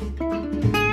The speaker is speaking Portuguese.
Música